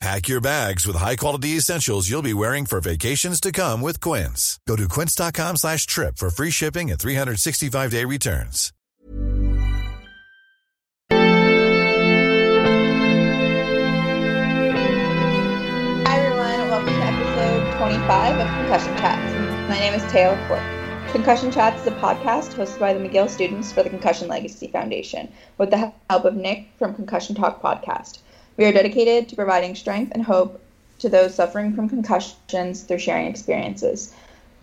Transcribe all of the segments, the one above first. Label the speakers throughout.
Speaker 1: Pack your bags with high-quality essentials you'll be wearing for vacations to come with Quince. Go to quince.com slash trip for free shipping and 365-day returns.
Speaker 2: Hi everyone, welcome to episode 25 of Concussion Chats. My name is Taylor Quirk. Concussion Chats is a podcast hosted by the McGill students for the Concussion Legacy Foundation with the help of Nick from Concussion Talk Podcast. We are dedicated to providing strength and hope to those suffering from concussions through sharing experiences.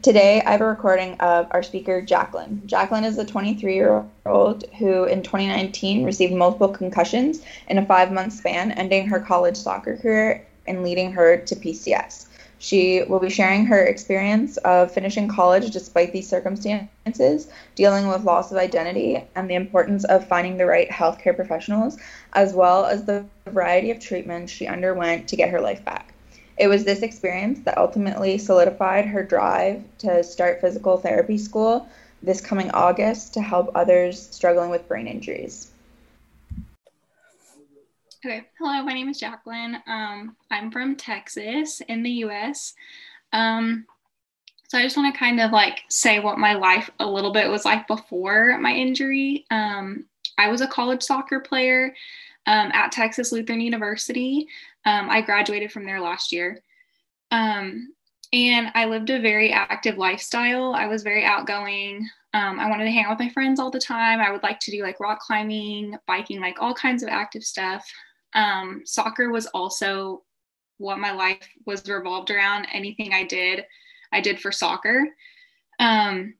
Speaker 2: Today, I have a recording of our speaker, Jacqueline. Jacqueline is a 23 year old who, in 2019, received multiple concussions in a five month span, ending her college soccer career and leading her to PCS. She will be sharing her experience of finishing college despite these circumstances, dealing with loss of identity, and the importance of finding the right healthcare professionals, as well as the variety of treatments she underwent to get her life back. It was this experience that ultimately solidified her drive to start physical therapy school this coming August to help others struggling with brain injuries.
Speaker 3: Okay, hello, my name is Jacqueline. Um, I'm from Texas in the US. Um, so I just want to kind of like say what my life a little bit was like before my injury. Um, I was a college soccer player um, at Texas Lutheran University. Um, I graduated from there last year. Um, and I lived a very active lifestyle. I was very outgoing. Um, I wanted to hang out with my friends all the time. I would like to do like rock climbing, biking, like all kinds of active stuff. Um, soccer was also what my life was revolved around. Anything I did, I did for soccer. Um,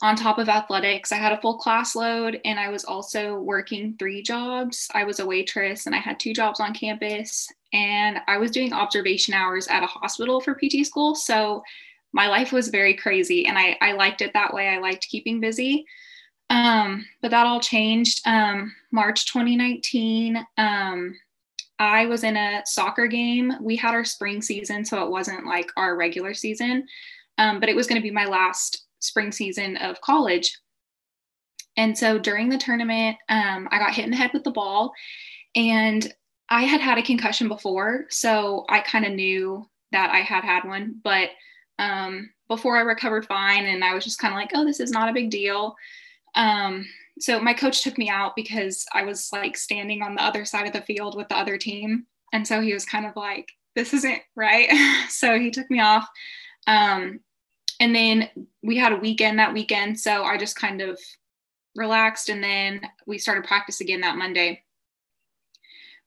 Speaker 3: on top of athletics, I had a full class load and I was also working three jobs. I was a waitress and I had two jobs on campus and I was doing observation hours at a hospital for PT school. So my life was very crazy and I, I liked it that way. I liked keeping busy. Um, but that all changed um, March 2019. Um, I was in a soccer game. We had our spring season, so it wasn't like our regular season, um, but it was going to be my last spring season of college. And so during the tournament, um, I got hit in the head with the ball, and I had had a concussion before, so I kind of knew that I had had one. But um, before I recovered fine, and I was just kind of like, oh, this is not a big deal. Um, so my coach took me out because I was like standing on the other side of the field with the other team. And so he was kind of like, this isn't right. so he took me off. Um, and then we had a weekend that weekend. So I just kind of relaxed. And then we started practice again that Monday.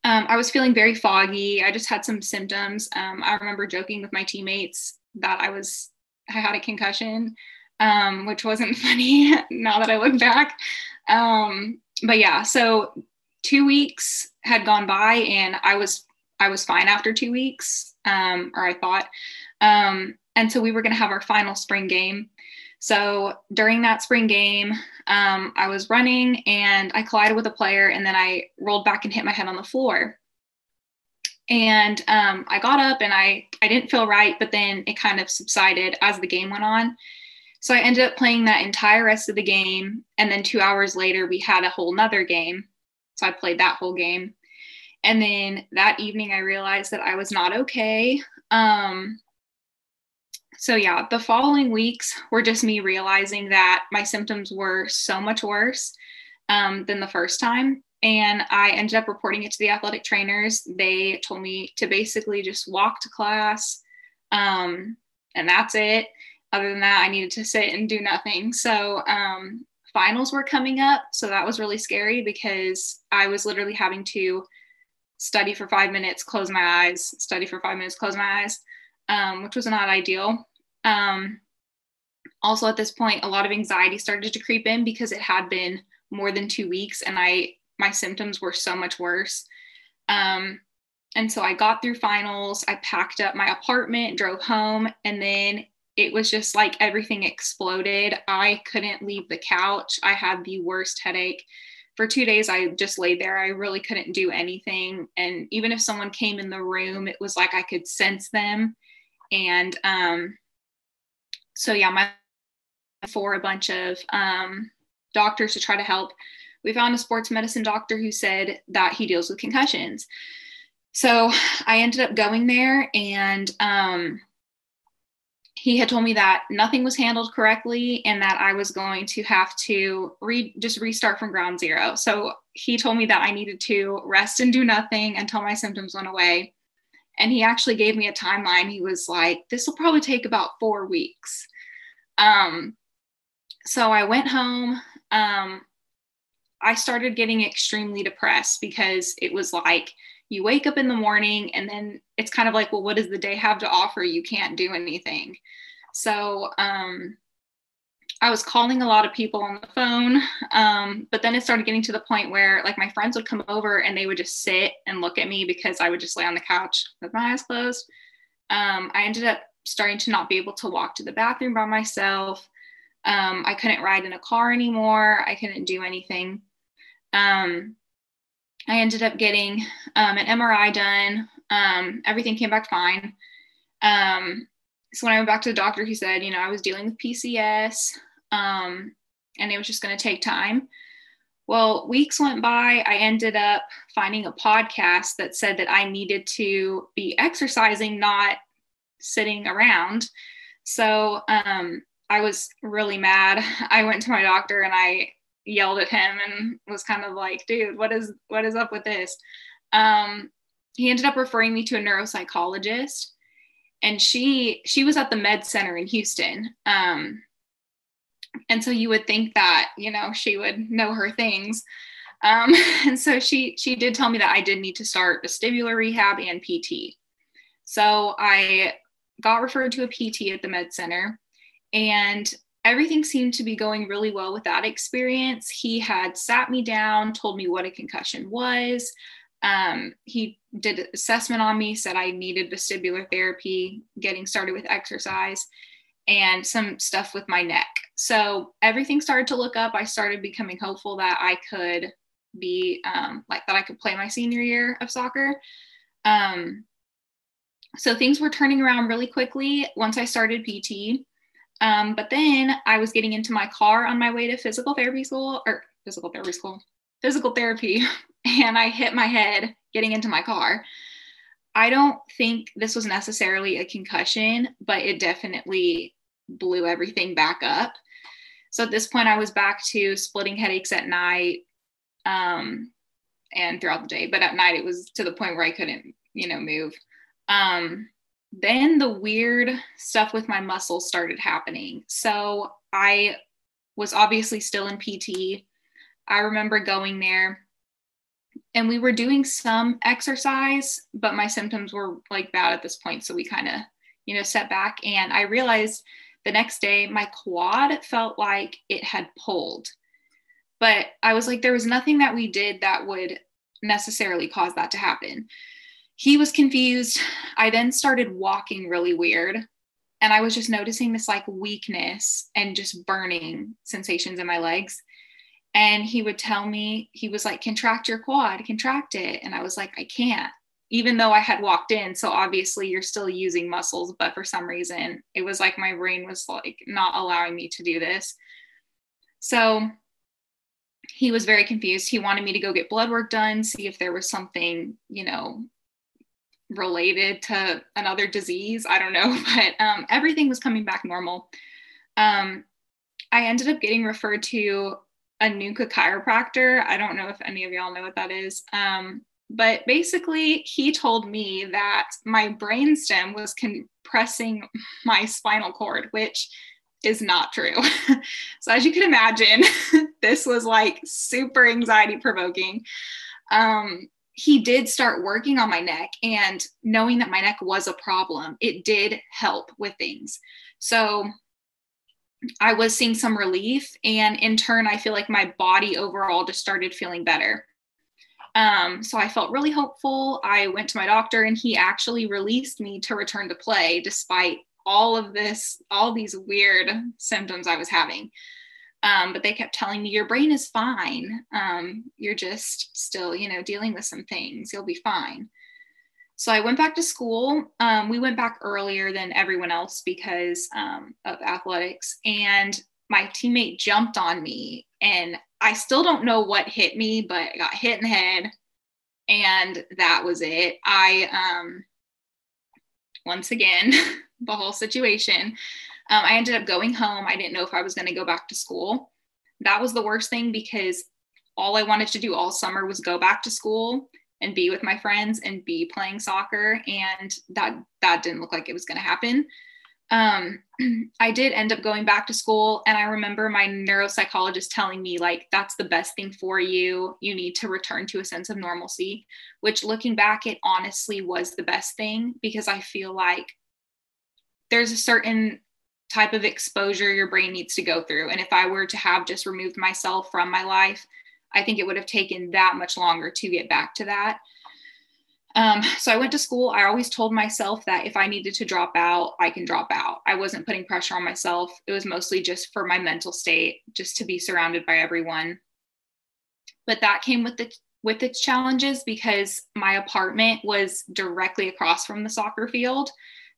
Speaker 3: Um, I was feeling very foggy. I just had some symptoms. Um, I remember joking with my teammates that I was, I had a concussion um, which wasn't funny now that I look back. Um, but yeah, so two weeks had gone by and I was I was fine after two weeks, um, or I thought. Um, and so we were going to have our final spring game. So during that spring game, um, I was running and I collided with a player, and then I rolled back and hit my head on the floor. And um, I got up and I I didn't feel right, but then it kind of subsided as the game went on. So I ended up playing that entire rest of the game. And then two hours later, we had a whole nother game. So I played that whole game. And then that evening, I realized that I was not okay. Um, so yeah, the following weeks were just me realizing that my symptoms were so much worse um, than the first time. And I ended up reporting it to the athletic trainers. They told me to basically just walk to class, um, and that's it. Other than that, I needed to sit and do nothing. So um, finals were coming up, so that was really scary because I was literally having to study for five minutes, close my eyes, study for five minutes, close my eyes um, which was not ideal. Um, also, at this point, a lot of anxiety started to creep in because it had been more than two weeks, and I my symptoms were so much worse. Um, and so I got through finals. I packed up my apartment, drove home, and then it was just like everything exploded. I couldn't leave the couch. I had the worst headache. For two days, I just laid there. I really couldn't do anything. And even if someone came in the room, it was like I could sense them and um, so yeah my for a bunch of um, doctors to try to help we found a sports medicine doctor who said that he deals with concussions so i ended up going there and um, he had told me that nothing was handled correctly and that i was going to have to re- just restart from ground zero so he told me that i needed to rest and do nothing until my symptoms went away and he actually gave me a timeline. He was like, this will probably take about four weeks. Um, so I went home. Um, I started getting extremely depressed because it was like you wake up in the morning and then it's kind of like, well, what does the day have to offer? You can't do anything. So um, I was calling a lot of people on the phone. Um, but then it started getting to the point where like my friends would come over and they would just sit and look at me because I would just lay on the couch with my eyes closed. Um, I ended up starting to not be able to walk to the bathroom by myself. Um, I couldn't ride in a car anymore. I couldn't do anything. Um, I ended up getting um, an MRI done. Um, everything came back fine. so when I went back to the doctor, he said, you know, I was dealing with PCS um, and it was just going to take time. Well, weeks went by. I ended up finding a podcast that said that I needed to be exercising, not sitting around. So um, I was really mad. I went to my doctor and I yelled at him and was kind of like, "Dude, what is what is up with this?" Um, he ended up referring me to a neuropsychologist, and she she was at the Med Center in Houston. Um, and so you would think that you know she would know her things um, and so she she did tell me that i did need to start vestibular rehab and pt so i got referred to a pt at the med center and everything seemed to be going really well with that experience he had sat me down told me what a concussion was um, he did assessment on me said i needed vestibular therapy getting started with exercise and some stuff with my neck. So everything started to look up. I started becoming hopeful that I could be um, like that I could play my senior year of soccer. Um, so things were turning around really quickly once I started PT. Um, but then I was getting into my car on my way to physical therapy school or physical therapy school, physical therapy, and I hit my head getting into my car. I don't think this was necessarily a concussion, but it definitely blew everything back up. So at this point, I was back to splitting headaches at night um, and throughout the day. But at night, it was to the point where I couldn't, you know, move. Um, then the weird stuff with my muscles started happening. So I was obviously still in PT. I remember going there and we were doing some exercise, but my symptoms were like bad at this point. So we kind of, you know, set back. And I realized the next day my quad felt like it had pulled. But I was like, there was nothing that we did that would necessarily cause that to happen. He was confused. I then started walking really weird. And I was just noticing this like weakness and just burning sensations in my legs. And he would tell me, he was like, contract your quad, contract it. And I was like, I can't even though I had walked in. So obviously you're still using muscles, but for some reason it was like my brain was like not allowing me to do this. So he was very confused. He wanted me to go get blood work done, see if there was something, you know, related to another disease. I don't know, but um, everything was coming back normal. Um, I ended up getting referred to a NUCCA chiropractor. I don't know if any of y'all know what that is. Um, but basically, he told me that my brainstem was compressing my spinal cord, which is not true. so, as you can imagine, this was like super anxiety provoking. Um, he did start working on my neck, and knowing that my neck was a problem, it did help with things. So, I was seeing some relief, and in turn, I feel like my body overall just started feeling better. Um, so I felt really hopeful. I went to my doctor and he actually released me to return to play despite all of this, all these weird symptoms I was having. Um, but they kept telling me, your brain is fine. Um, you're just still, you know, dealing with some things. You'll be fine. So I went back to school. Um, we went back earlier than everyone else because um, of athletics. And my teammate jumped on me and I still don't know what hit me, but I got hit in the head and that was it. I, um, once again, the whole situation, um, I ended up going home. I didn't know if I was going to go back to school. That was the worst thing because all I wanted to do all summer was go back to school and be with my friends and be playing soccer and that that didn't look like it was going to happen um, I did end up going back to school. And I remember my neuropsychologist telling me, like, that's the best thing for you. You need to return to a sense of normalcy, which looking back, it honestly was the best thing because I feel like there's a certain type of exposure your brain needs to go through. And if I were to have just removed myself from my life, I think it would have taken that much longer to get back to that. Um, so I went to school. I always told myself that if I needed to drop out, I can drop out. I wasn't putting pressure on myself. It was mostly just for my mental state, just to be surrounded by everyone. But that came with the with its challenges because my apartment was directly across from the soccer field.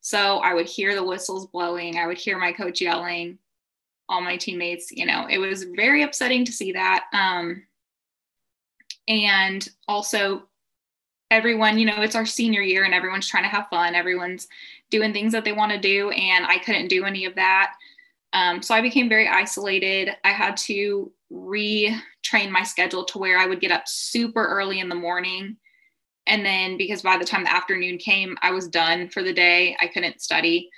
Speaker 3: So I would hear the whistles blowing, I would hear my coach yelling, all my teammates, you know, it was very upsetting to see that. Um, and also everyone, you know, it's our senior year and everyone's trying to have fun. Everyone's doing things that they want to do. And I couldn't do any of that. Um, so I became very isolated. I had to retrain my schedule to where I would get up super early in the morning. And then because by the time the afternoon came, I was done for the day. I couldn't study.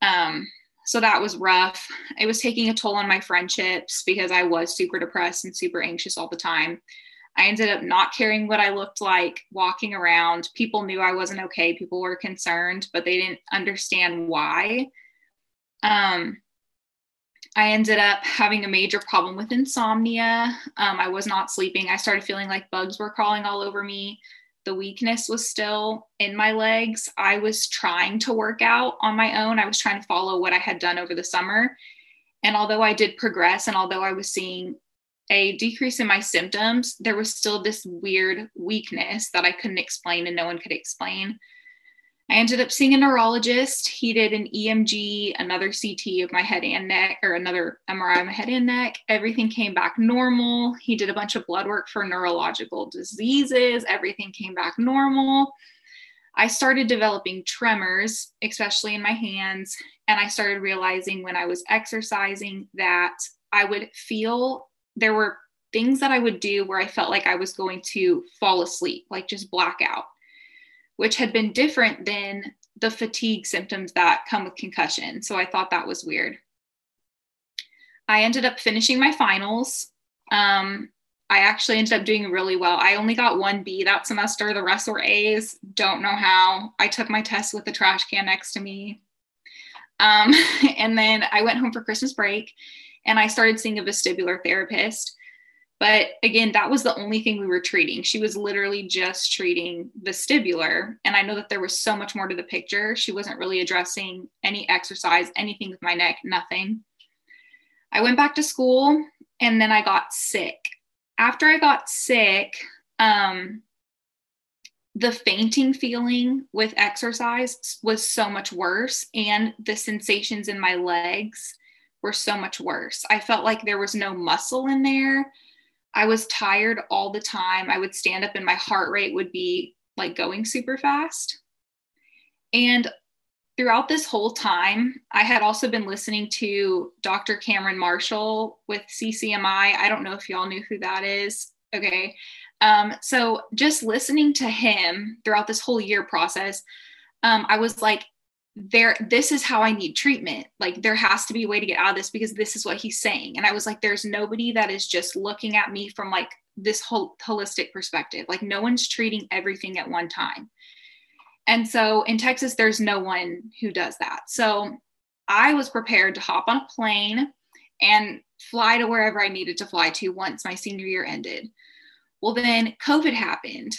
Speaker 3: Um, so that was rough. It was taking a toll on my friendships because I was super depressed and super anxious all the time. I ended up not caring what I looked like walking around. People knew I wasn't okay. People were concerned, but they didn't understand why. Um, I ended up having a major problem with insomnia. Um, I was not sleeping. I started feeling like bugs were crawling all over me. The weakness was still in my legs. I was trying to work out on my own. I was trying to follow what I had done over the summer. And although I did progress and although I was seeing a decrease in my symptoms, there was still this weird weakness that I couldn't explain and no one could explain. I ended up seeing a neurologist. He did an EMG, another CT of my head and neck, or another MRI of my head and neck. Everything came back normal. He did a bunch of blood work for neurological diseases. Everything came back normal. I started developing tremors, especially in my hands. And I started realizing when I was exercising that I would feel there were things that I would do where I felt like I was going to fall asleep, like just blackout, which had been different than the fatigue symptoms that come with concussion. So I thought that was weird. I ended up finishing my finals. Um, I actually ended up doing really well. I only got one B that semester. The rest were A's. Don't know how. I took my test with the trash can next to me. Um, and then I went home for Christmas break and I started seeing a vestibular therapist. But again, that was the only thing we were treating. She was literally just treating vestibular. And I know that there was so much more to the picture. She wasn't really addressing any exercise, anything with my neck, nothing. I went back to school and then I got sick. After I got sick, um, the fainting feeling with exercise was so much worse, and the sensations in my legs were so much worse. I felt like there was no muscle in there. I was tired all the time. I would stand up and my heart rate would be like going super fast. And throughout this whole time, I had also been listening to Dr. Cameron Marshall with CCMI. I don't know if y'all knew who that is. Okay. Um, so just listening to him throughout this whole year process, um, I was like, there, this is how I need treatment. Like, there has to be a way to get out of this because this is what he's saying. And I was like, there's nobody that is just looking at me from like this whole holistic perspective. Like, no one's treating everything at one time. And so in Texas, there's no one who does that. So I was prepared to hop on a plane and fly to wherever I needed to fly to once my senior year ended. Well, then COVID happened.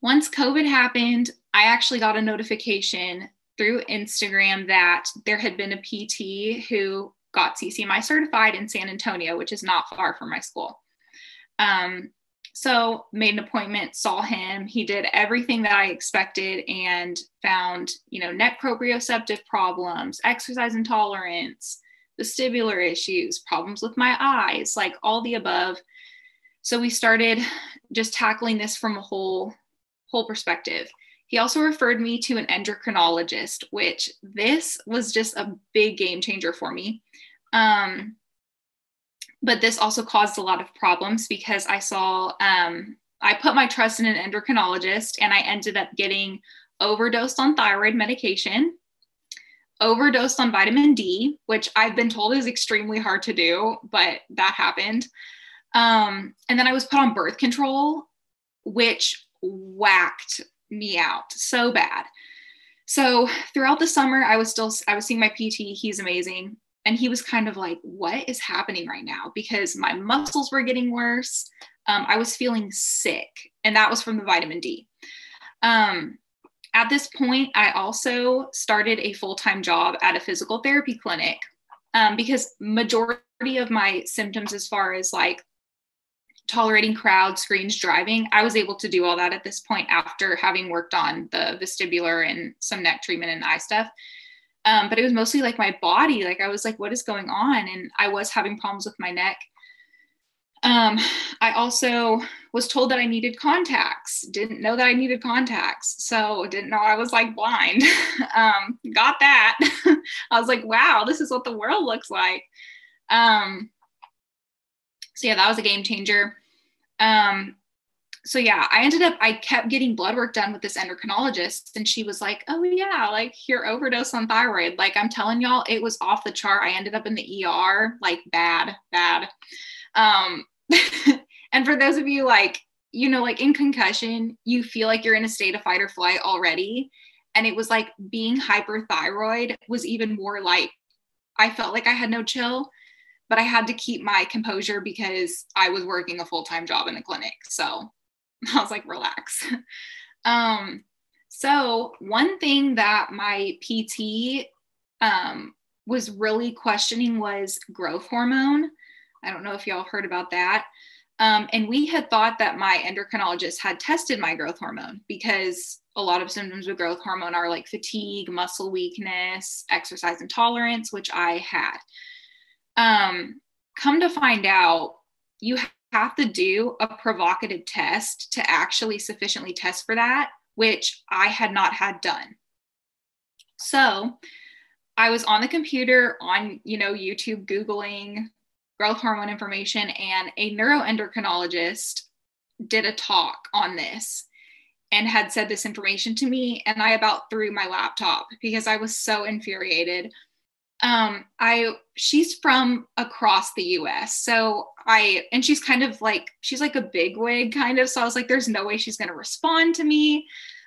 Speaker 3: Once COVID happened, I actually got a notification through Instagram that there had been a PT who got CCMI certified in San Antonio, which is not far from my school. Um, so made an appointment, saw him. He did everything that I expected and found, you know, neck proprioceptive problems, exercise intolerance, vestibular issues, problems with my eyes, like all the above. So we started just tackling this from a whole whole perspective. He also referred me to an endocrinologist, which this was just a big game changer for me. Um, but this also caused a lot of problems because I saw um, I put my trust in an endocrinologist and I ended up getting overdosed on thyroid medication, overdosed on vitamin D, which I've been told is extremely hard to do, but that happened. Um, and then I was put on birth control, which whacked me out so bad. So throughout the summer, I was still I was seeing my PT. He's amazing and he was kind of like what is happening right now because my muscles were getting worse um, i was feeling sick and that was from the vitamin d um, at this point i also started a full-time job at a physical therapy clinic um, because majority of my symptoms as far as like tolerating crowd screens driving i was able to do all that at this point after having worked on the vestibular and some neck treatment and eye stuff um, but it was mostly like my body. Like I was like, what is going on? And I was having problems with my neck. Um, I also was told that I needed contacts. Didn't know that I needed contacts, so didn't know I was like blind. um, got that. I was like, wow, this is what the world looks like. Um, so yeah, that was a game changer. Um, so yeah, I ended up, I kept getting blood work done with this endocrinologist, and she was like, Oh, yeah, like your overdose on thyroid. Like, I'm telling y'all, it was off the chart. I ended up in the ER, like, bad, bad. Um, and for those of you like, you know, like in concussion, you feel like you're in a state of fight or flight already. And it was like being hyperthyroid was even more like, I felt like I had no chill, but I had to keep my composure because I was working a full time job in a clinic. So I was like, relax. um, so, one thing that my PT um, was really questioning was growth hormone. I don't know if y'all heard about that. Um, and we had thought that my endocrinologist had tested my growth hormone because a lot of symptoms with growth hormone are like fatigue, muscle weakness, exercise intolerance, which I had. Um, come to find out, you have to do a provocative test to actually sufficiently test for that, which I had not had done. So I was on the computer on, you know, YouTube Googling growth hormone information, and a neuroendocrinologist did a talk on this and had said this information to me. And I about threw my laptop because I was so infuriated um i she's from across the us so i and she's kind of like she's like a big wig kind of. So i was like there's no way she's going to respond to me.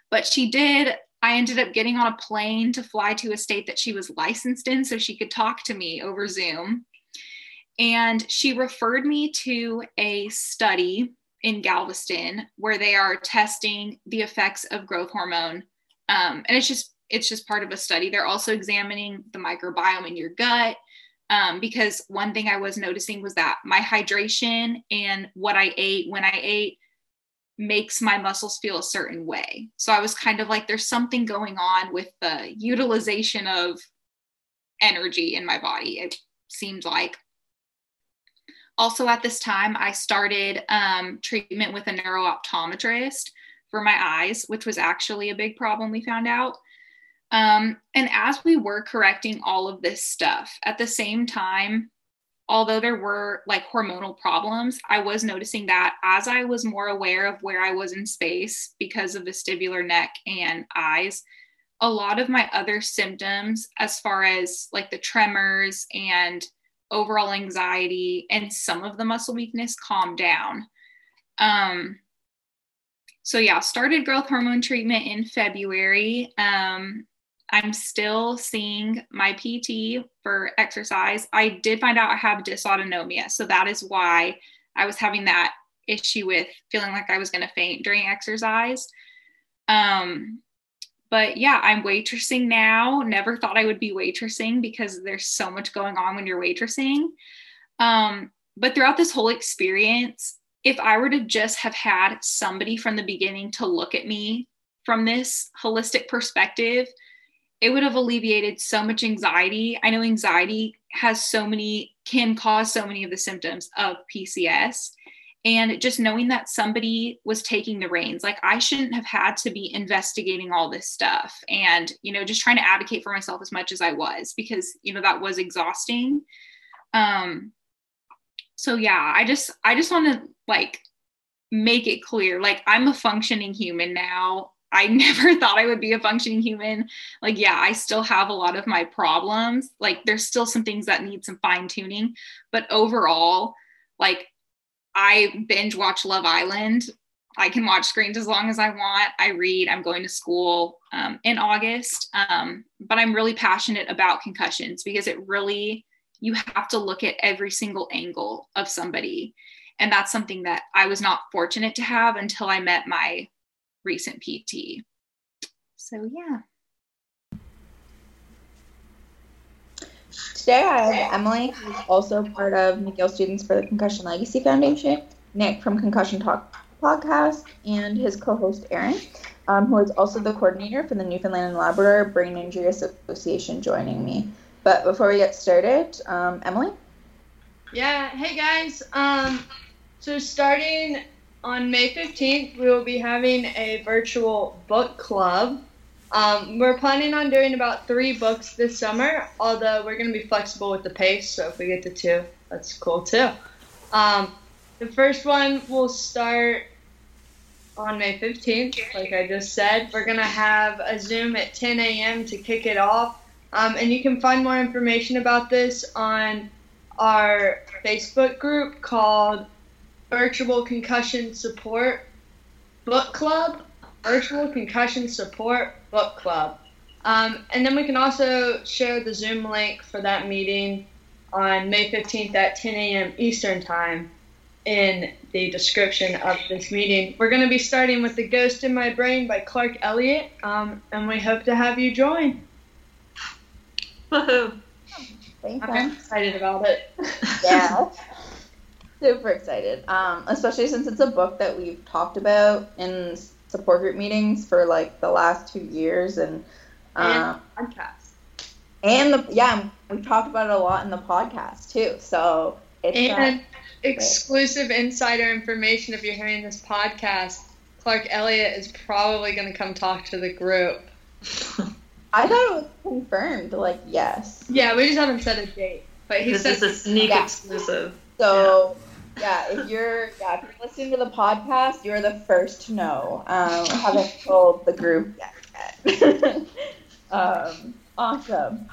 Speaker 3: But she did. I ended up getting on a plane to fly to a state that she was licensed in so she could talk to me over zoom. And she referred me to a study in galveston where they are testing the effects of growth hormone. Um, and it's just it's just part of a study. They're also examining the microbiome in your gut. Um, because one thing I was noticing was that my hydration and what I ate when I ate makes my muscles feel a certain way. So I was kind of like, there's something going on with the utilization of energy in my body, it seemed like. Also, at this time, I started um, treatment with a neuro optometrist for my eyes, which was actually a big problem we found out. Um, and as we were correcting all of this stuff, at the same time, although there were like hormonal problems, I was noticing that as I was more aware of where I was in space because of vestibular neck and eyes, a lot of my other symptoms, as far as like the tremors and overall anxiety and some of the muscle weakness, calmed down. Um, so yeah, started growth hormone treatment in February. Um, I'm still seeing my PT for exercise. I did find out I have dysautonomia. So that is why I was having that issue with feeling like I was going to faint during exercise. Um, but yeah, I'm waitressing now. Never thought I would be waitressing because there's so much going on when you're waitressing. Um, but throughout this whole experience, if I were to just have had somebody from the beginning to look at me from this holistic perspective, it would have alleviated so much anxiety. I know anxiety has so many, can cause so many of the symptoms of PCS. And just knowing that somebody was taking the reins, like I shouldn't have had to be investigating all this stuff and, you know, just trying to advocate for myself as much as I was because, you know, that was exhausting. Um, so yeah, I just, I just want to like make it clear, like I'm a functioning human now. I never thought I would be a functioning human. Like, yeah, I still have a lot of my problems. Like, there's still some things that need some fine tuning. But overall, like, I binge watch Love Island. I can watch screens as long as I want. I read. I'm going to school um, in August. Um, but I'm really passionate about concussions because it really, you have to look at every single angle of somebody. And that's something that I was not fortunate to have until I met my recent PT. So, yeah.
Speaker 2: Today I have Emily, who's also part of McGill Students for the Concussion Legacy Foundation, Nick from Concussion Talk podcast, and his co-host Aaron, um, who is also the coordinator for the Newfoundland and Labrador Brain Injury Association, joining me. But before we get started, um, Emily.
Speaker 4: Yeah. Hey guys. Um, so starting on May 15th, we will be having a virtual book club. Um, we're planning on doing about three books this summer, although we're going to be flexible with the pace. So if we get to two, that's cool too. Um, the first one will start on May 15th, like I just said. We're going to have a Zoom at 10 a.m. to kick it off. Um, and you can find more information about this on our Facebook group called Virtual Concussion Support Book Club. Virtual Concussion Support Book Club. Um, and then we can also share the Zoom link for that meeting on May 15th at 10 a.m. Eastern Time in the description of this meeting. We're going to be starting with The Ghost in My Brain by Clark Elliott, um, and we hope to have you join.
Speaker 2: Woohoo!
Speaker 4: I'm excited about it.
Speaker 2: Yeah. super excited. Um, especially since it's a book that we've talked about in support group meetings for like the last two years, and
Speaker 4: uh, and podcast.
Speaker 2: And the yeah, we talked about it a lot in the podcast too. So it's
Speaker 4: and uh, exclusive great. insider information. If you're hearing this podcast, Clark Elliott is probably going to come talk to the group.
Speaker 2: I thought it was confirmed. Like yes.
Speaker 4: Yeah, we just haven't set a date. But he
Speaker 5: this
Speaker 4: said
Speaker 5: is a sneak yeah. exclusive.
Speaker 2: So. Yeah yeah, if you're yeah, if you're listening to the podcast, you're the first to know. Um, haven't told the group yet. um, awesome.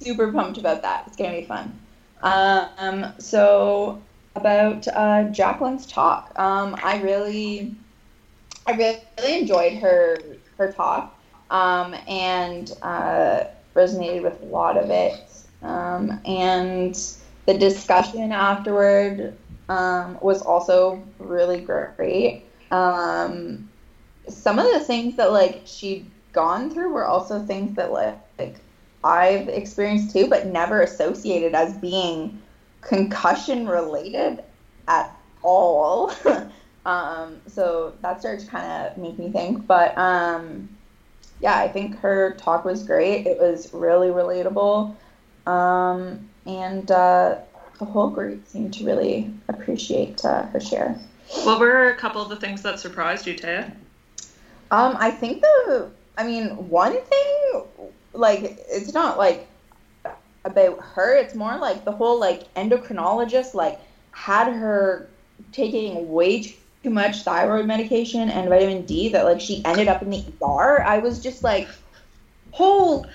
Speaker 2: Super pumped about that. It's gonna be fun. Um, so about uh, Jacqueline's talk, um, I really, I really enjoyed her her talk, um, and uh, resonated with a lot of it. Um, and the discussion afterward um, was also really great. Um, some of the things that like she'd gone through were also things that like, I've experienced too, but never associated as being concussion related at all. um, so that started to kind of make me think. But um, yeah, I think her talk was great. It was really relatable. Um, and uh, the whole group seemed to really appreciate uh, her share.
Speaker 5: What were a couple of the things that surprised you, Taya?
Speaker 2: Um, I think the, I mean, one thing, like, it's not like about her. It's more like the whole like endocrinologist like had her taking way too much thyroid medication and vitamin D that like she ended up in the ER. I was just like, holy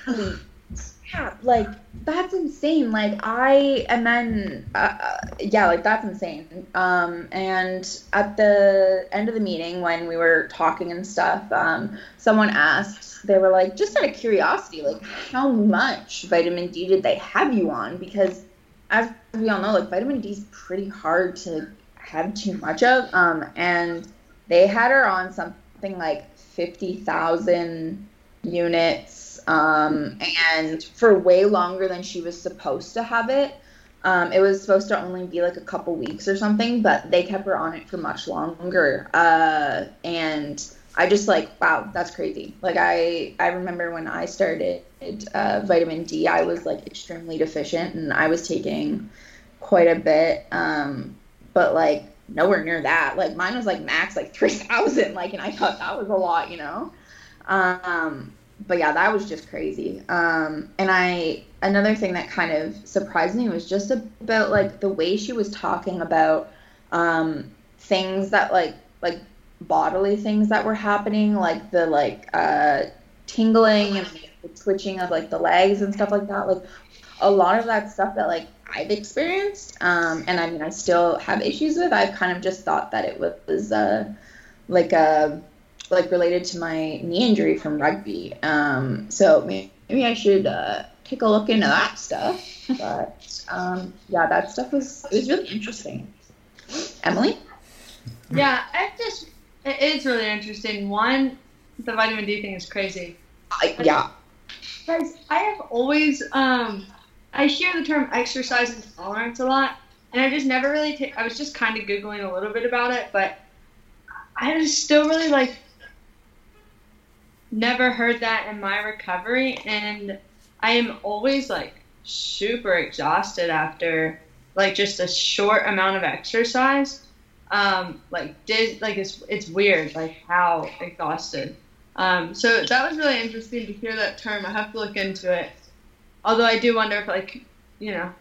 Speaker 2: crap! Like that's insane. Like I and then uh, uh, yeah, like that's insane. Um, and at the end of the meeting when we were talking and stuff, um, someone asked, they were like, just out of curiosity, like how much vitamin D did they have you on? Because as we all know, like vitamin D is pretty hard to have too much of. Um, and they had her on something like fifty thousand units, um, and for way longer than she was supposed to have it. Um, it was supposed to only be like a couple weeks or something, but they kept her on it for much longer. Uh, and I just like, wow, that's crazy. Like I, I remember when I started uh, vitamin D, I was like extremely deficient, and I was taking quite a bit. Um, but like nowhere near that. Like mine was like max like three thousand. Like, and I thought that was a lot, you know. Um, but yeah, that was just crazy. Um, and I another thing that kind of surprised me was just about like the way she was talking about um, things that like like bodily things that were happening, like the like uh, tingling and the twitching of like the legs and stuff like that. Like a lot of that stuff that like I've experienced, um, and I mean I still have issues with. I've kind of just thought that it was uh, like a like related to my knee injury from rugby. Um, so maybe, maybe I should uh, take a look into that stuff. But um, yeah, that stuff was it was really interesting. Emily.
Speaker 4: Yeah, I just it is really interesting. One, the vitamin D thing is crazy.
Speaker 2: Uh, yeah.
Speaker 4: Guys, I have always um I hear the term exercise intolerance a lot, and I just never really take. I was just kind of googling a little bit about it, but I just still really like never heard that in my recovery, and I am always like super exhausted after like just a short amount of exercise. Um, like did like it's it's weird like how exhausted. Um, so that was really interesting to hear that term. I have to look into it. Although I do wonder if like you know,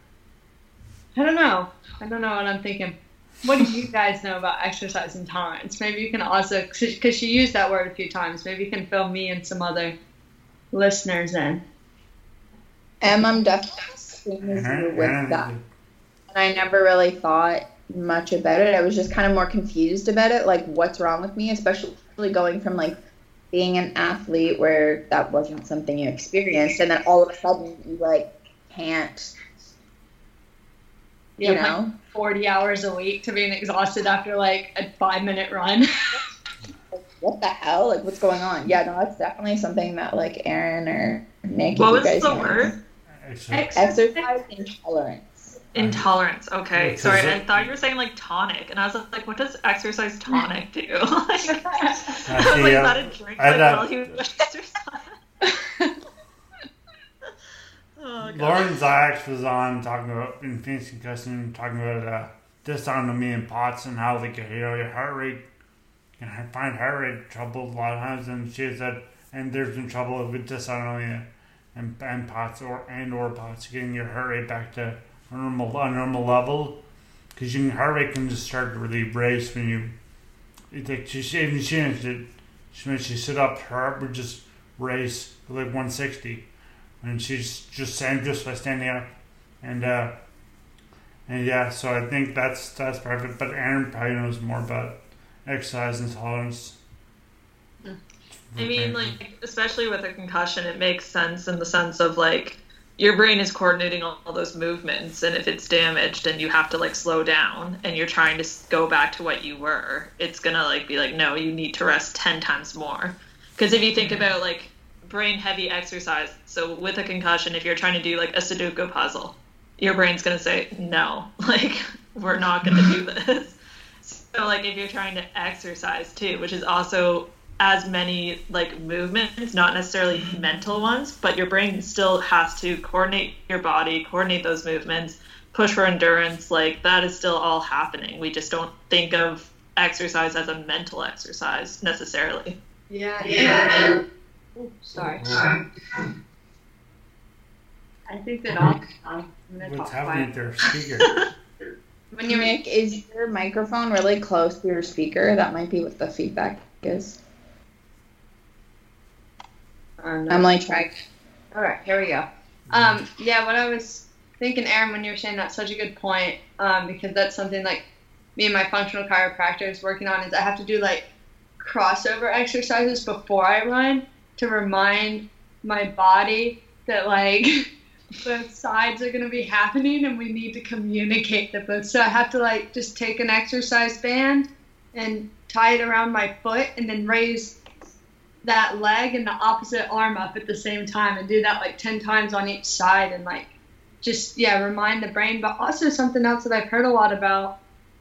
Speaker 4: I don't know. I don't know what I'm thinking. What do you guys know about exercise intolerance? Maybe you can also, because she used that word a few times, maybe you can fill me and some other listeners in.
Speaker 2: Um, I'm definitely with that. And I never really thought much about it. I was just kind of more confused about it, like what's wrong with me, especially going from like being an athlete where that wasn't something you experienced, and then all of a sudden you like can't you
Speaker 4: yeah, know, 40 hours a week to being exhausted after like a five minute run.
Speaker 2: what the hell? Like, what's going on? Yeah, no, that's definitely something that like Aaron or Nick.
Speaker 5: What was the know. word?
Speaker 2: Exercise intolerance.
Speaker 5: Intolerance. Okay, yeah, sorry. It, I thought you were saying like tonic, and I was like, "What does exercise tonic do?" like, I was like, uh, "Is that a drink?" Like, while you exercise.
Speaker 6: Oh, Lauren Zyx was on talking about in Phoenix Concussion, talking about uh, dysautonomia and POTS and how like you know your heart rate you can find heart rate trouble a lot of times, and she said and there's been trouble with dysautonomia and and POTS or and or POTS getting your heart rate back to a normal a normal level. Because your heart rate can just start to really race when you. It's like she even she mentioned she when she sit up, her heart would just race like 160 and she's just saying just by standing up, and uh, and yeah, so I think that's that's perfect. But Aaron probably knows more about exercise intolerance.
Speaker 5: I mean, like especially with a concussion, it makes sense in the sense of like your brain is coordinating all, all those movements, and if it's damaged and you have to like slow down and you're trying to go back to what you were, it's gonna like be like, no, you need to rest ten times more. Because if you think about like brain heavy exercise. So with a concussion, if you're trying to do like a Sudoku puzzle, your brain's gonna say no, like we're not gonna do this. So like if you're trying to exercise too, which is also as many like movements, not necessarily mental ones, but your brain still has to coordinate your body, coordinate those movements, push for endurance. Like that is still all happening. We just don't think of exercise as a mental exercise necessarily.
Speaker 4: Yeah. yeah. Ooh, sorry. I think that I'll. I'm gonna
Speaker 6: What's
Speaker 4: talk
Speaker 6: happening
Speaker 4: quiet.
Speaker 6: with their speaker?
Speaker 4: When you
Speaker 2: make is your microphone really close to your speaker? That might be what the feedback is.
Speaker 4: Um,
Speaker 2: Emily, try.
Speaker 4: All right, here we go. Um, yeah, what I was thinking, Aaron, when you were saying that's such a good point, um, because that's something like me and my functional chiropractor is working on is I have to do like crossover exercises before I run to remind my body that like both sides are going to be happening and we need to communicate the both. So I have to like just take an exercise band and tie it around my foot and then raise that leg and the opposite arm up at the same time and do that like 10 times on each side and like just yeah remind the brain but also something else that i've heard a lot about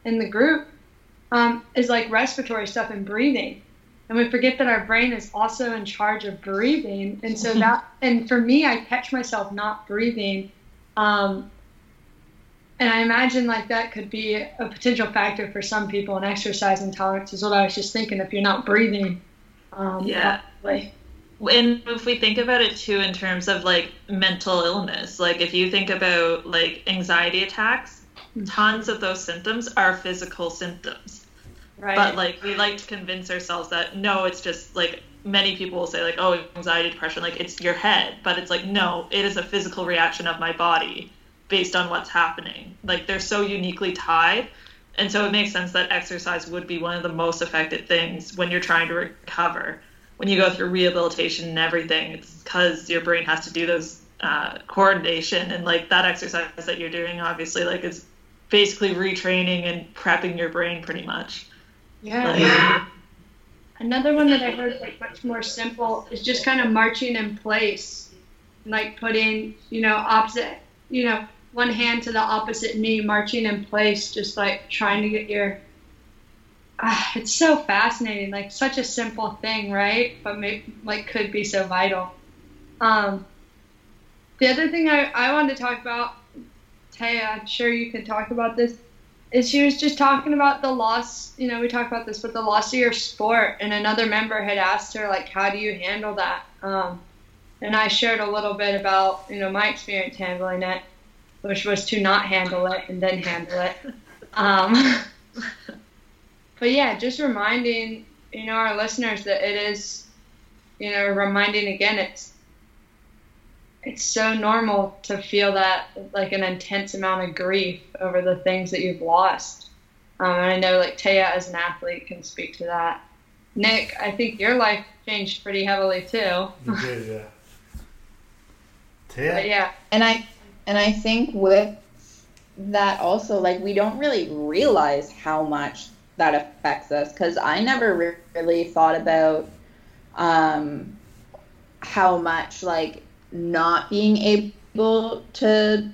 Speaker 4: in the group um, is like respiratory stuff and breathing and we forget that our brain is also in charge of breathing and so that and for me i catch myself not breathing um, and i imagine like that could be a potential factor for some people and exercise intolerance is what i was just thinking if you're not breathing um,
Speaker 5: Yeah.
Speaker 4: probably.
Speaker 5: and if we think about it too in terms of like mental illness like if you think about like anxiety attacks tons of those symptoms are physical symptoms
Speaker 4: right.
Speaker 5: but like we like to convince ourselves that no it's just like many people will say like oh anxiety depression like it's your head. But it's like no it is a physical reaction of my body based on what's happening. Like they're so uniquely tied. And so it makes sense that exercise would be one of the most effective things when you're trying to recover. When you go through rehabilitation and everything it's because your brain has to do those uh, coordination. And like that exercise that you're doing obviously like is basically retraining and prepping your brain pretty much
Speaker 4: yeah
Speaker 5: like,
Speaker 4: Another one that I heard like much more simple is just kind of marching in place, like putting you know opposite you know one hand to the opposite knee, marching in place, just like trying to get your. Ah, it's so fascinating, like such a simple thing, right? But may, like could be so vital. Um, the other thing I, I wanted to talk about, Taya, I'm sure you can talk about this, is she was just talking about the loss you know we talked about this but the loss of your sport. And another member had asked her like how do you handle that? Um, and i shared a little bit about you know my experience handling it which was to not handle it and then handle it. Um, but yeah just reminding you know our listeners that it is you know reminding again it's it's so normal to feel that like an intense amount of grief over the things that you've lost. Um, and I know like Taya as an athlete can speak to that. Nick, I think your life changed pretty heavily too.
Speaker 6: You did, yeah. Taya?
Speaker 4: But yeah,
Speaker 2: And I and I think with that also like we don't really realize how much that affects us because I never re- really thought about um, how much like not being able to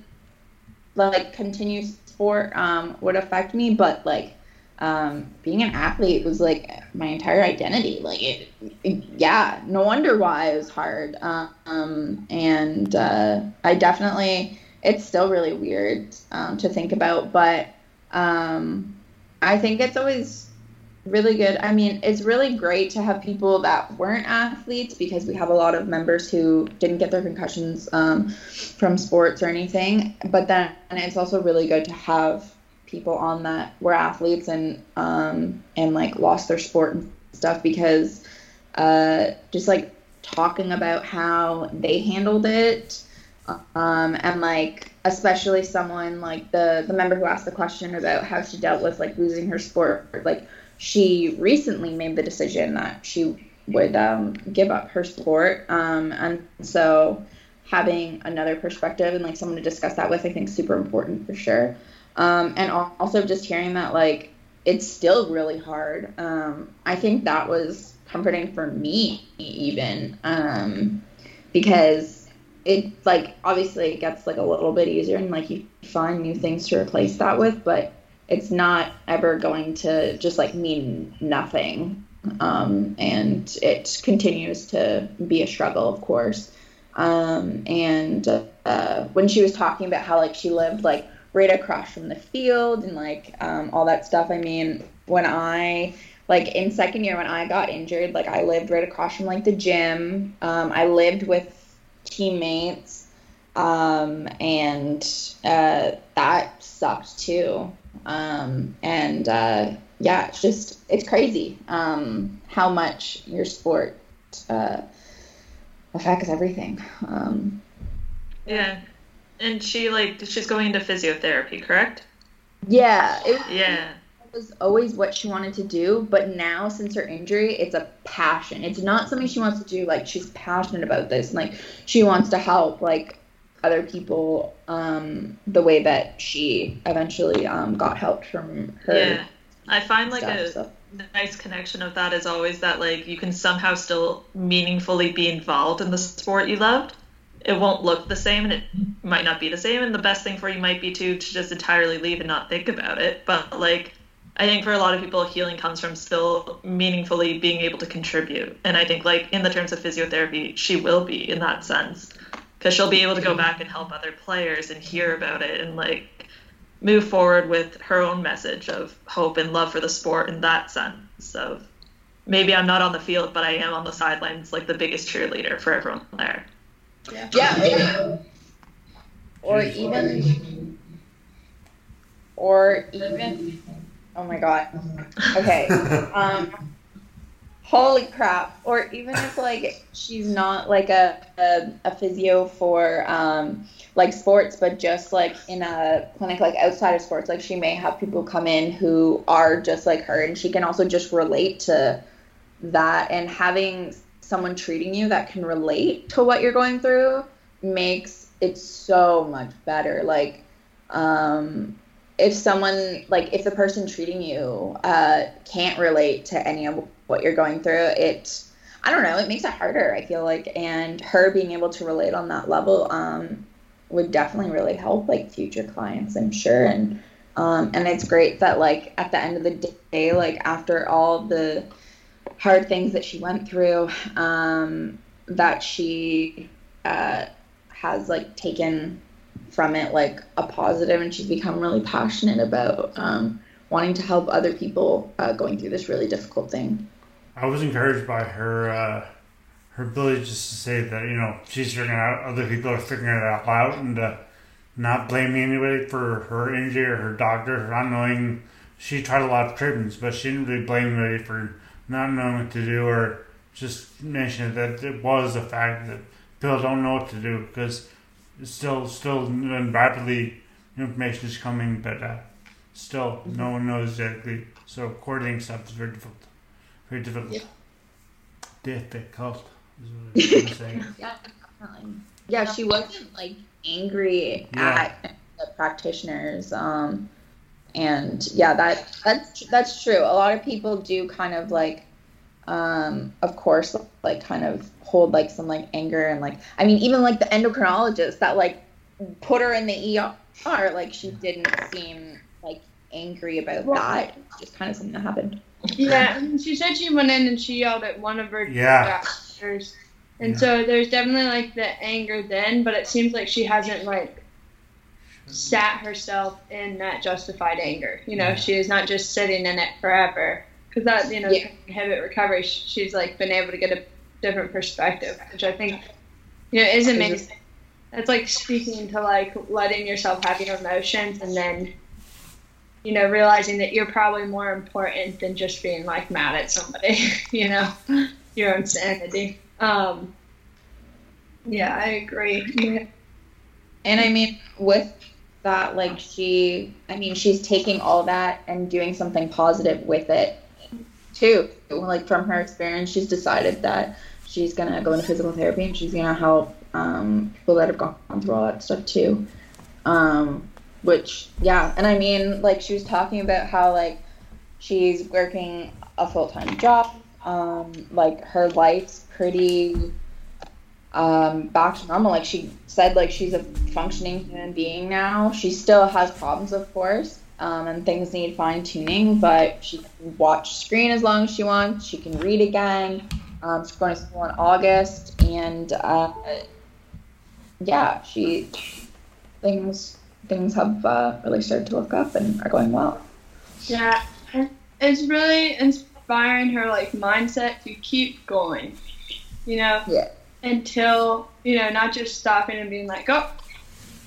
Speaker 2: like continue sport um, would affect me, but like um, being an athlete was like my entire identity. Like it, it- yeah, no wonder why it was hard. Um, and uh, I definitely, it's still really weird um, to think about, but um, I think it's always really good. I mean, it's really great to have people that weren't athletes because we have a lot of members who didn't get their concussions um, from sports or anything. But then it's also really good to have people on that were athletes and um, and like lost their sport and stuff because uh, just like talking about how they handled it um, and like especially someone like the the member who asked the question about how she dealt with like losing her sport like she recently made the decision that she would um, give up her sport um, and so having another perspective and like someone to discuss that with i think super important for sure. Um, and also just hearing that like it's still really hard um, i think that was comforting for me even um, because it like obviously it gets like a little bit easier and like you find new things to replace that with but it's not ever going to just like mean nothing um, and it continues to be a struggle of course um, and uh, when she was talking about how like she lived like right across from the field and like um, all that stuff i mean when i like in second year when I got injured, like I lived right across from like the gym. Um, I lived with teammates, um, and uh, that sucked too. Um, and uh, yeah, it's just it's crazy um, how much your sport uh, affects everything. Um,
Speaker 5: Yeah. And she like she's going into physiotherapy, correct?
Speaker 2: yeah, it,
Speaker 5: Yeah.
Speaker 2: was always what she wanted to do, but now since her injury, it's a passion. It's not something she wants to do. Like she's passionate about this, and like she wants to help like other people um, the way that she eventually um, got help from her.
Speaker 5: Yeah. I find like
Speaker 2: stuff,
Speaker 5: a
Speaker 2: so.
Speaker 5: nice connection of that is always that like you can somehow still meaningfully be involved in the sport you loved. It won't look the same and it might not be the same and the best thing for you might be to, to just entirely leave and not think about it. But like I think for a lot of people healing comes from still meaningfully being able to contribute. And I think like in the terms of physiotherapy, she will be in that sense. Because she'll be able to go back and help other players and hear about it and like move forward with her own message of hope and love for the sport in that sense of maybe I'm not on the field, but I am on the sidelines, like the biggest cheerleader for everyone there.
Speaker 2: Yeah. yeah. Or even, or even, oh my god. Okay. Um, holy crap. Or even if like she's not like a, a, a physio for um, like sports, but just like in a clinic like outside of sports, like she may have people come in who are just like her and she can also just relate to that and having someone treating you that can relate to what you're going through makes it so much better like um if someone like if the person treating you uh can't relate to any of what you're going through it i don't know it makes it harder i feel like. And her being able to relate on that level um would definitely really help like future clients i'm sure. And um and it's great that like at the end of the day like after all the hard things that she went through um, that she uh, has like taken from it like a positive and she's become really passionate about um, wanting to help other people uh, going through this really difficult thing
Speaker 6: I was encouraged by her uh, her ability just to say that you know she's figuring out other people are figuring it out and uh, not blaming anybody for her injury or her doctor for not knowing. She tried a lot of treatments, but she didn't really blame anybody for not knowing what to do or just mention that it was a fact that people don't know what to do because it's still still and rapidly information is coming, but uh, still no one knows exactly. So coordinating stuff is very difficult. Very difficult. Difficult is what I was trying to say.
Speaker 2: yeah definitely. yeah she wasn't like angry
Speaker 6: Yeah.
Speaker 2: at the practitioners um and yeah that that's that's true a lot of people do kind of like um of course like kind of hold like some like anger and like i mean even like the endocrinologist that like put her in the er like she didn't seem like angry about that It's just kind of something that happened
Speaker 4: Yeah, she said she went in and she yelled at one of her
Speaker 6: Yeah.
Speaker 4: doctors. And so there's definitely like the anger then, but it seems like she hasn't like sat herself in that justified anger. You know,
Speaker 6: Yeah.
Speaker 4: she is not just sitting in it forever. Because that, you know,
Speaker 2: Yeah.
Speaker 4: inhibit recovery. She's like been able to get a different perspective, which I think, you know, is amazing. It's like speaking to like letting yourself have your emotions and then, you know, realizing that you're probably more important than just being like mad at somebody, you know, your own sanity. Um, yeah, I agree.
Speaker 2: And I mean, with that, like she, I mean, she's taking all that and doing something positive with it too. Like from her experience, she's decided that she's gonna go into physical therapy and she's gonna help um, people that have gone through all that stuff too. Um, which, yeah, and I mean, like she was talking about how like she's working a full time job. Um, like her life's pretty um, back to normal. Like she said, like she's a functioning human being now. She still has problems, of course, um, and things need fine tuning. But she can watch screen as long as she wants. She can read again. Um, she's going to school in August, and uh, yeah, she things things have uh, really started to look up and are going well.
Speaker 4: Yeah, it's really inspiring her like mindset to keep going. You know,
Speaker 2: Yeah.
Speaker 4: until you know, not just stopping and being like, oh,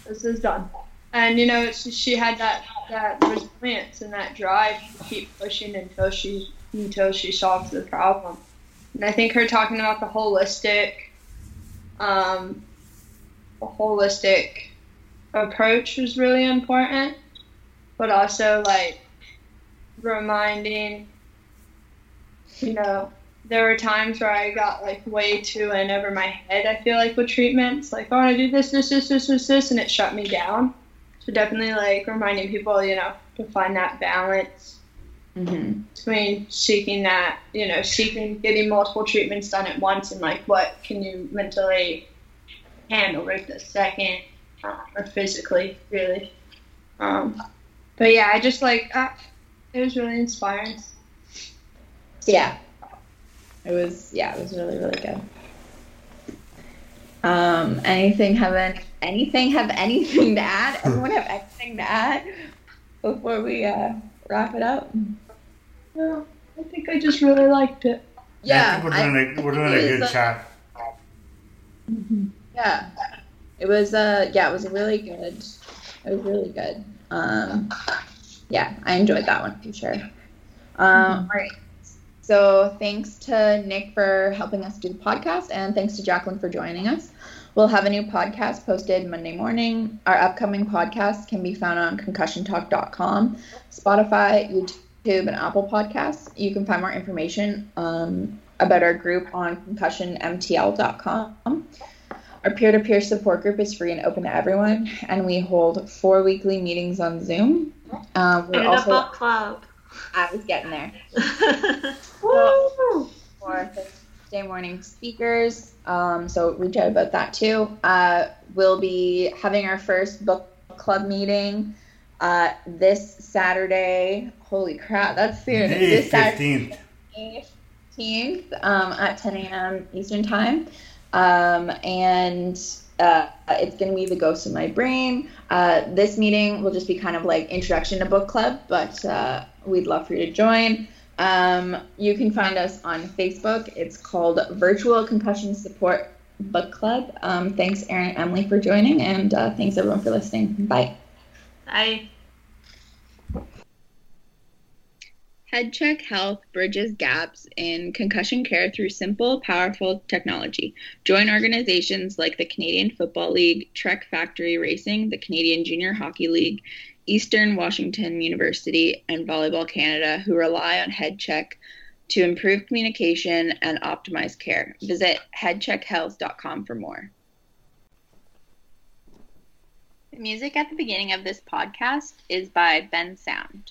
Speaker 4: this is done. And you know, she, she had that that resilience and that drive to keep pushing until she until she solves the problem. And I think her talking about the holistic, um, the holistic approach was really important, but also like reminding, you know, there were times where I got like way too in over my head. I feel like with treatments, like oh, I do this, this, this, this, this, this, and it shut me down. So definitely like reminding people, you know, to find that balance
Speaker 2: Mm-hmm.
Speaker 4: between seeking that, you know, seeking getting multiple treatments done at once and like what can you mentally handle right this second uh, or physically, really. Um, but yeah, I just like, uh, it was really inspiring.
Speaker 2: Yeah. It was yeah, it was really, really good. Um, anything have any, anything have anything to add? Everyone have anything to add before we uh, wrap it up?
Speaker 4: No, I think I just really liked it.
Speaker 6: Yeah, I think we're doing, a, we're doing a
Speaker 2: it
Speaker 6: good
Speaker 2: was, uh,
Speaker 6: chat.
Speaker 2: Yeah, it was. Uh, yeah, it was really good. It was really good. Um, yeah, I enjoyed that one for sure. Um, all right. So thanks to Nick for helping us do the podcast, and thanks to Jacqueline for joining us. We'll have a new podcast posted Monday morning. Our upcoming podcast can be found on concussiontalk.com, Spotify, YouTube, and Apple Podcasts. You can find more information um, about our group on concussionmtl.com. Our peer to peer support group is free and open to everyone, and we hold four weekly meetings on Zoom. Um, we're
Speaker 5: And a book club.
Speaker 2: I was getting there. for Thursday morning speakers. Um, so reach out about that too. Uh, we'll be having our first book club meeting uh, this Saturday. Holy crap, that's soon.
Speaker 6: May
Speaker 2: This Saturday,
Speaker 6: 15th.
Speaker 2: 15th um, at 10 a.m. Eastern Time. Um, and uh, it's going to be The Ghost in My Brain. Uh, this meeting will just be kind of like introduction to book club, but uh, we'd love for you to join. Um, you can find us on Facebook. It's called Virtual Concussion Support Book Club. Um, thanks, Erin and Emily, for joining, and uh, thanks everyone for listening. Bye.
Speaker 5: I
Speaker 2: HeadCheck Health bridges gaps in concussion care through simple, powerful technology. Join organizations like the Canadian Football League, Trek Factory Racing, the Canadian Junior Hockey League, Eastern Washington University, and Volleyball Canada, who rely on HeadCheck to improve communication and optimize care. Visit headcheckhealth.com for more. The music at the beginning of this podcast is by Bensound.